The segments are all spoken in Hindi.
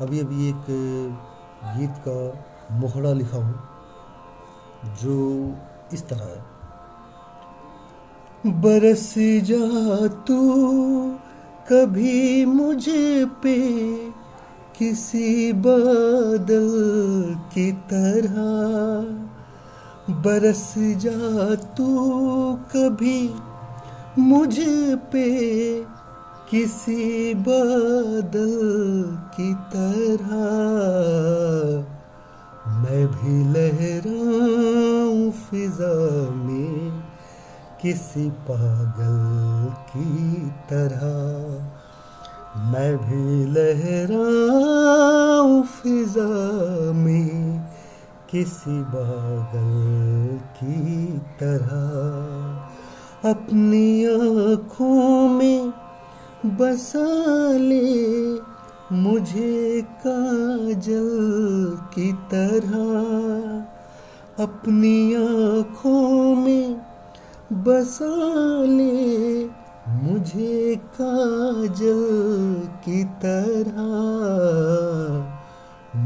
अभी अभी एक गीत का मुखड़ा लिखा हूँ, जो इस तरह है। बरस जा तू, कभी मुझे पे किसी बादल की तरह। बरस जा तू, कभी मुझ पे किसी बादल की तरह मैं भी लहराऊं फिजा में किसी पागल की तरह। मैं भी लहराऊं फिजा में किसी पागल की तरह। अपनी आँखों में बसा ले मुझे काजल की तरह। अपनी आँखों में बसा ले मुझे काजल की तरह।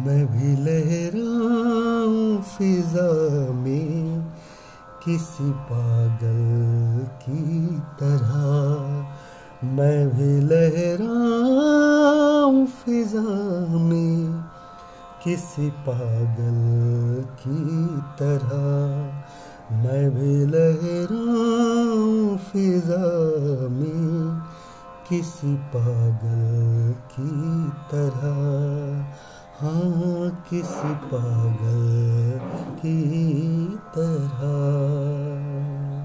मैं भी लहराऊं फिजा में किसी पागल की तरह। मैं भी लहराऊं फिजा में किसी पागल की तरह। मैं भी लहराऊं फिजा में किसी पागल की तरह। हाँ किसी पागल की तरह।